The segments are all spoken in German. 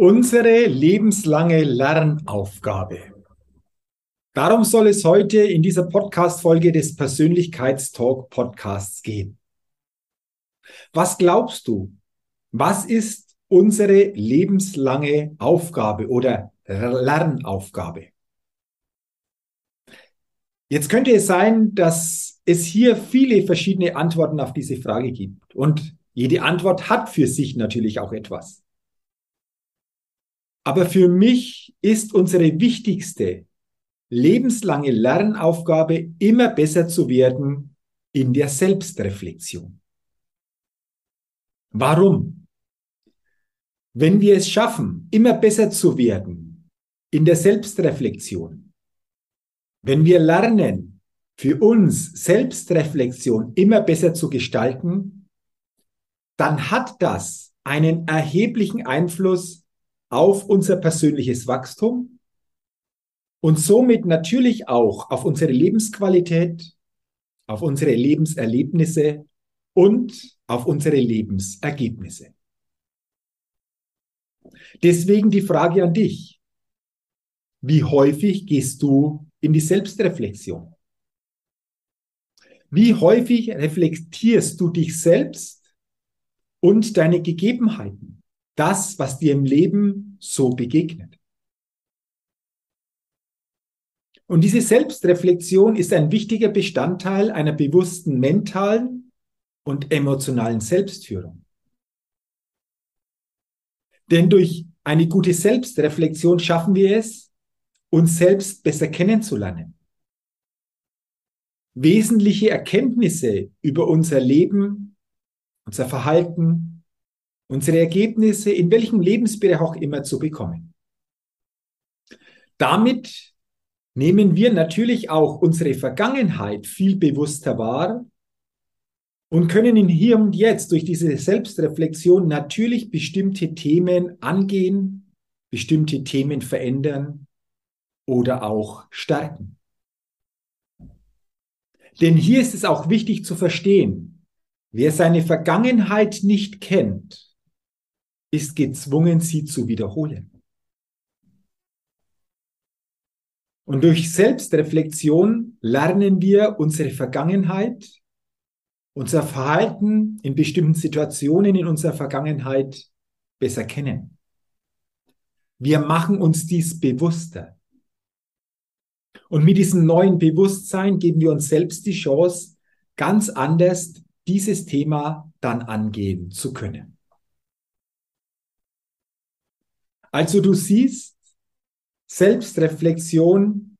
Unsere lebenslange Lernaufgabe. Darum soll es heute in dieser Podcast-Folge des Persönlichkeitstalk Podcasts gehen. Was glaubst du? Was ist unsere lebenslange Aufgabe oder Lernaufgabe? Jetzt könnte es sein, dass es hier viele verschiedene Antworten auf diese Frage gibt. Und jede Antwort hat für sich natürlich auch etwas. Aber für mich ist unsere wichtigste lebenslange Lernaufgabe, immer besser zu werden in der Selbstreflexion. Warum? Wenn wir es schaffen, immer besser zu werden in der Selbstreflexion, wenn wir lernen, für uns Selbstreflexion immer besser zu gestalten, dann hat das einen erheblichen Einfluss auf unser persönliches Wachstum und somit natürlich auch auf unsere Lebensqualität, auf unsere Lebenserlebnisse und auf unsere Lebensergebnisse. Deswegen die Frage an dich. Wie häufig gehst du in die Selbstreflexion? Wie häufig reflektierst du dich selbst und deine Gegebenheiten? Das, was dir im Leben so begegnet. Und diese Selbstreflexion ist ein wichtiger Bestandteil einer bewussten mentalen und emotionalen Selbstführung. Denn durch eine gute Selbstreflexion schaffen wir es, uns selbst besser kennenzulernen. Wesentliche Erkenntnisse über unser Leben, unser Verhalten, unsere Ergebnisse in welchem Lebensbereich auch immer zu bekommen. Damit nehmen wir natürlich auch unsere Vergangenheit viel bewusster wahr und können in hier und jetzt durch diese Selbstreflexion natürlich bestimmte Themen angehen, bestimmte Themen verändern oder auch stärken. Denn hier ist es auch wichtig zu verstehen, wer seine Vergangenheit nicht kennt, ist gezwungen, sie zu wiederholen. Und durch Selbstreflexion lernen wir unsere Vergangenheit, unser Verhalten in bestimmten Situationen in unserer Vergangenheit besser kennen. Wir machen uns dies bewusster. Und mit diesem neuen Bewusstsein geben wir uns selbst die Chance, ganz anders dieses Thema dann angehen zu können. Also du siehst, Selbstreflexion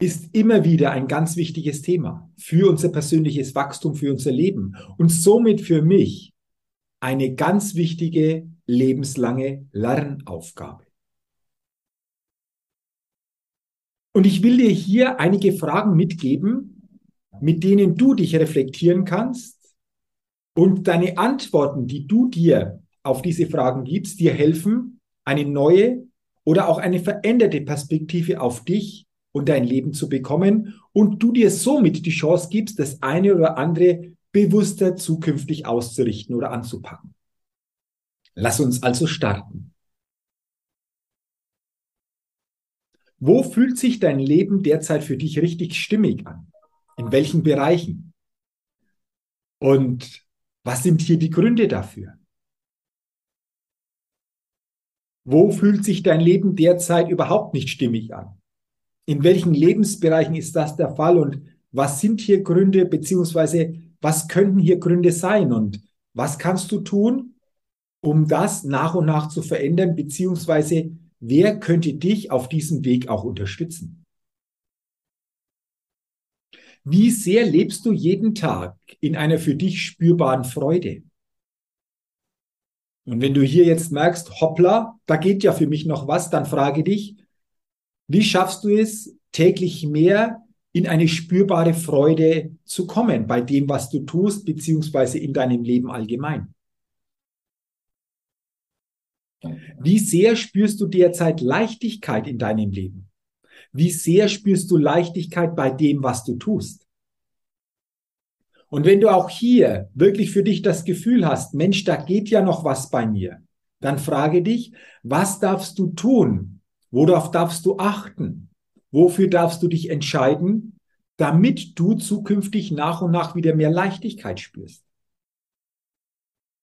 ist immer wieder ein ganz wichtiges Thema für unser persönliches Wachstum, für unser Leben und somit für mich eine ganz wichtige lebenslange Lernaufgabe. Und ich will dir hier einige Fragen mitgeben, mit denen du dich reflektieren kannst und deine Antworten, die du dir auf diese Fragen gibst, dir helfen, eine neue oder auch eine veränderte Perspektive auf dich und dein Leben zu bekommen und du dir somit die Chance gibst, das eine oder andere bewusster zukünftig auszurichten oder anzupacken. Lass uns also starten. Wo fühlt sich dein Leben derzeit für dich richtig stimmig an? In welchen Bereichen? Und was sind hier die Gründe dafür? Wo fühlt sich dein Leben derzeit überhaupt nicht stimmig an? In welchen Lebensbereichen ist das der Fall und was sind hier Gründe beziehungsweise was könnten hier Gründe sein und was kannst du tun, um das nach und nach zu verändern beziehungsweise wer könnte dich auf diesem Weg auch unterstützen? Wie sehr lebst du jeden Tag in einer für dich spürbaren Freude? Und wenn du hier jetzt merkst, hoppla, da geht ja für mich noch was, dann frage dich, wie schaffst du es, täglich mehr in eine spürbare Freude zu kommen bei dem, was du tust, beziehungsweise in deinem Leben allgemein? Wie sehr spürst du derzeit Leichtigkeit in deinem Leben? Wie sehr spürst du Leichtigkeit bei dem, was du tust? Und wenn du auch hier wirklich für dich das Gefühl hast, Mensch, da geht ja noch was bei mir, dann frage dich, was darfst du tun? Worauf darfst du achten? Wofür darfst du dich entscheiden, damit du zukünftig nach und nach wieder mehr Leichtigkeit spürst?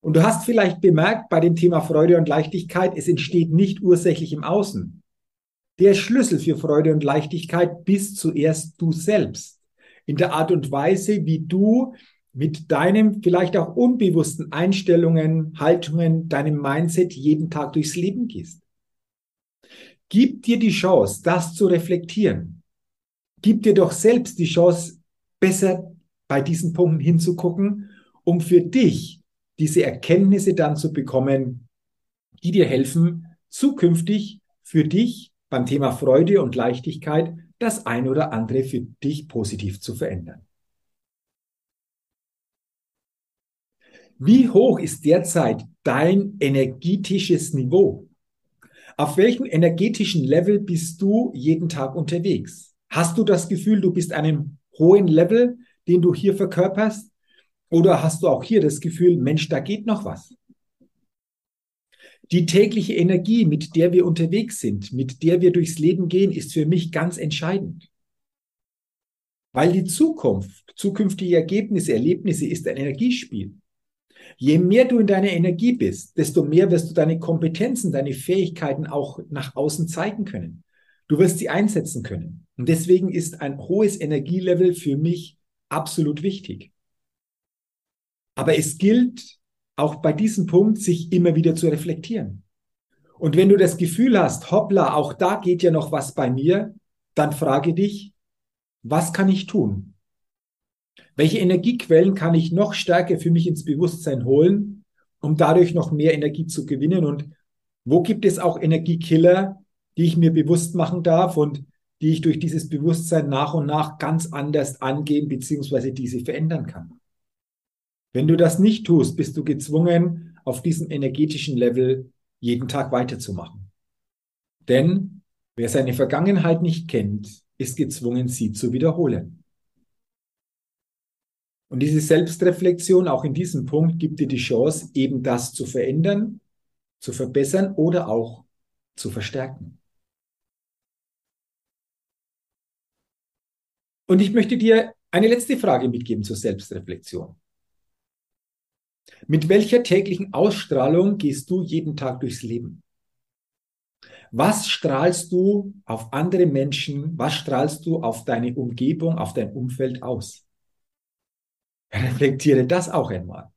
Und du hast vielleicht bemerkt bei dem Thema Freude und Leichtigkeit, es entsteht nicht ursächlich im Außen. Der Schlüssel für Freude und Leichtigkeit bist zuerst du selbst. In der Art und Weise, wie du mit deinem vielleicht auch unbewussten Einstellungen, Haltungen, deinem Mindset jeden Tag durchs Leben gehst. Gib dir die Chance, das zu reflektieren. Gib dir doch selbst die Chance, besser bei diesen Punkten hinzugucken, um für dich diese Erkenntnisse dann zu bekommen, die dir helfen, zukünftig für dich beim Thema Freude und Leichtigkeit das ein oder andere für dich positiv zu verändern. Wie hoch ist derzeit dein energetisches Niveau? Auf welchem energetischen Level bist du jeden Tag unterwegs? Hast du das Gefühl, du bist einem hohen Level, den du hier verkörperst? Oder hast du auch hier das Gefühl, Mensch, da geht noch was? Die tägliche Energie, mit der wir unterwegs sind, mit der wir durchs Leben gehen, ist für mich ganz entscheidend. Weil die Zukunft, zukünftige Ergebnisse, Erlebnisse ist ein Energiespiel. Je mehr du in deiner Energie bist, desto mehr wirst du deine Kompetenzen, deine Fähigkeiten auch nach außen zeigen können. Du wirst sie einsetzen können. Und deswegen ist ein hohes Energielevel für mich absolut wichtig. Aber es gilt auch bei diesem Punkt, sich immer wieder zu reflektieren. Und wenn du das Gefühl hast, hoppla, auch da geht ja noch was bei mir, dann frage dich, was kann ich tun? Welche Energiequellen kann ich noch stärker für mich ins Bewusstsein holen, um dadurch noch mehr Energie zu gewinnen? Und wo gibt es auch Energiekiller, die ich mir bewusst machen darf und die ich durch dieses Bewusstsein nach und nach ganz anders angehen bzw. diese verändern kann? Wenn du das nicht tust, bist du gezwungen, auf diesem energetischen Level jeden Tag weiterzumachen. Denn wer seine Vergangenheit nicht kennt, ist gezwungen, sie zu wiederholen. Und diese Selbstreflexion auch in diesem Punkt gibt dir die Chance, eben das zu verändern, zu verbessern oder auch zu verstärken. Und ich möchte dir eine letzte Frage mitgeben zur Selbstreflexion. Mit welcher täglichen Ausstrahlung gehst du jeden Tag durchs Leben? Was strahlst du auf andere Menschen? Was strahlst du auf deine Umgebung, auf dein Umfeld aus? Reflektiere das auch einmal.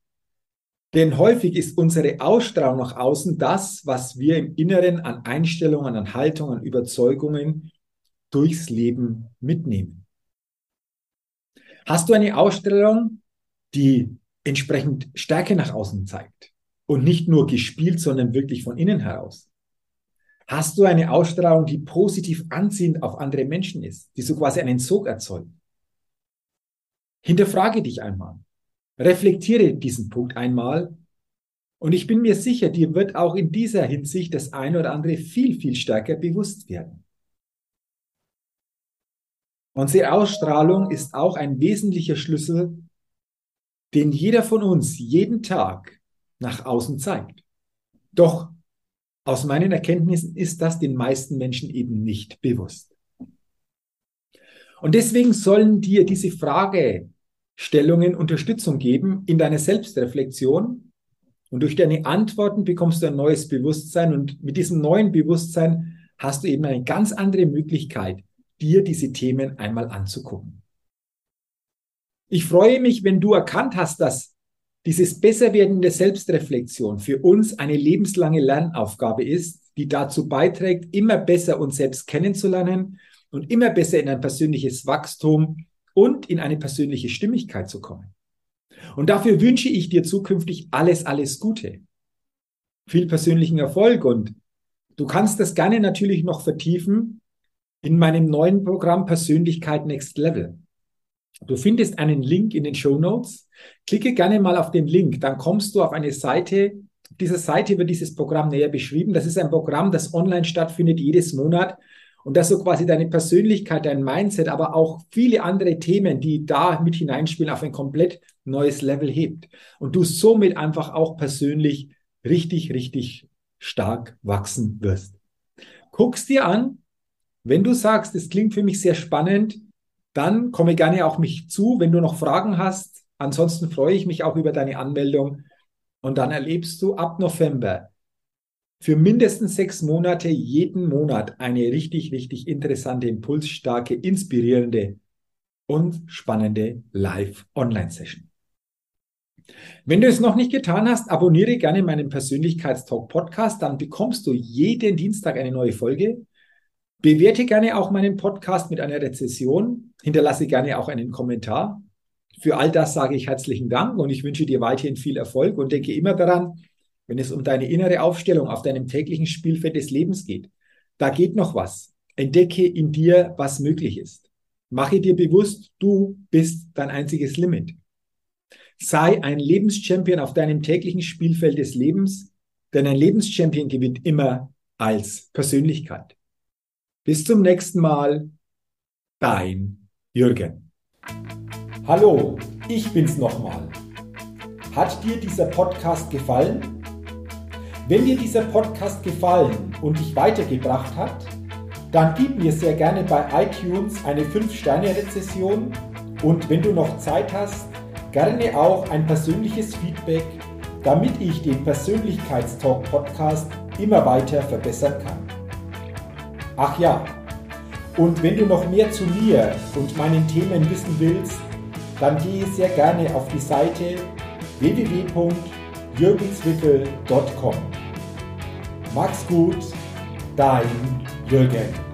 Denn häufig ist unsere Ausstrahlung nach außen das, was wir im Inneren an Einstellungen, an Haltungen, an Überzeugungen durchs Leben mitnehmen. Hast du eine Ausstrahlung, die entsprechend Stärke nach außen zeigt und nicht nur gespielt, sondern wirklich von innen heraus? Hast du eine Ausstrahlung, die positiv anziehend auf andere Menschen ist, die so quasi einen Sog erzeugt? Hinterfrage dich einmal. Reflektiere diesen Punkt einmal. Und ich bin mir sicher, dir wird auch in dieser Hinsicht das eine oder andere viel, viel stärker bewusst werden. Unsere Ausstrahlung ist auch ein wesentlicher Schlüssel den jeder von uns jeden Tag nach außen zeigt. Doch aus meinen Erkenntnissen ist das den meisten Menschen eben nicht bewusst. Und deswegen sollen dir diese Fragestellungen Unterstützung geben in deiner Selbstreflexion. Und durch deine Antworten bekommst du ein neues Bewusstsein. Und mit diesem neuen Bewusstsein hast du eben eine ganz andere Möglichkeit, dir diese Themen einmal anzugucken. Ich freue mich, wenn du erkannt hast, dass dieses Besserwerden der Selbstreflexion für uns eine lebenslange Lernaufgabe ist, die dazu beiträgt, immer besser uns selbst kennenzulernen und immer besser in ein persönliches Wachstum und in eine persönliche Stimmigkeit zu kommen. Und dafür wünsche ich dir zukünftig alles, alles Gute. Viel persönlichen Erfolg und du kannst das gerne natürlich noch vertiefen in meinem neuen Programm Persönlichkeit Next Level. Du findest einen Link in den Show Notes. Klicke gerne mal auf den Link, dann kommst du auf eine Seite. Dieser Seite wird dieses Programm näher beschrieben. Das ist ein Programm, das online stattfindet jedes Monat und das so quasi deine Persönlichkeit, dein Mindset, aber auch viele andere Themen, die da mit hineinspielen, auf ein komplett neues Level hebt. Und du somit einfach auch persönlich richtig, richtig stark wachsen wirst. Guck's dir an. Wenn du sagst, es klingt für mich sehr spannend, dann komme gerne auch mich zu, wenn du noch Fragen hast. Ansonsten freue ich mich auch über deine Anmeldung. Und dann erlebst du ab November für mindestens sechs Monate jeden Monat eine richtig, richtig interessante, impulsstarke, inspirierende und spannende Live-Online-Session. Wenn du es noch nicht getan hast, abonniere gerne meinen Persönlichkeitstalk Podcast, dann bekommst du jeden Dienstag eine neue Folge. Bewerte gerne auch meinen Podcast mit einer Rezession. Hinterlasse gerne auch einen Kommentar. Für all das sage ich herzlichen Dank und ich wünsche dir weiterhin viel Erfolg und denke immer daran, wenn es um deine innere Aufstellung auf deinem täglichen Spielfeld des Lebens geht, da geht noch was. Entdecke in dir, was möglich ist. Mache dir bewusst, du bist dein einziges Limit. Sei ein Lebenschampion auf deinem täglichen Spielfeld des Lebens, denn ein Lebenschampion gewinnt immer als Persönlichkeit. Bis zum nächsten Mal, dein Jürgen. Hallo, ich bin's nochmal. Hat dir dieser Podcast gefallen? Wenn dir dieser Podcast gefallen und dich weitergebracht hat, dann gib mir sehr gerne bei iTunes eine 5-Sterne-Rezession und wenn du noch Zeit hast, gerne auch ein persönliches Feedback, damit ich den Persönlichkeitstalk Podcast immer weiter verbessern kann. Ach ja, und wenn du noch mehr zu mir und meinen Themen wissen willst, dann gehe sehr gerne auf die Seite www.jürgenswickel.com. Max gut, dein Jürgen.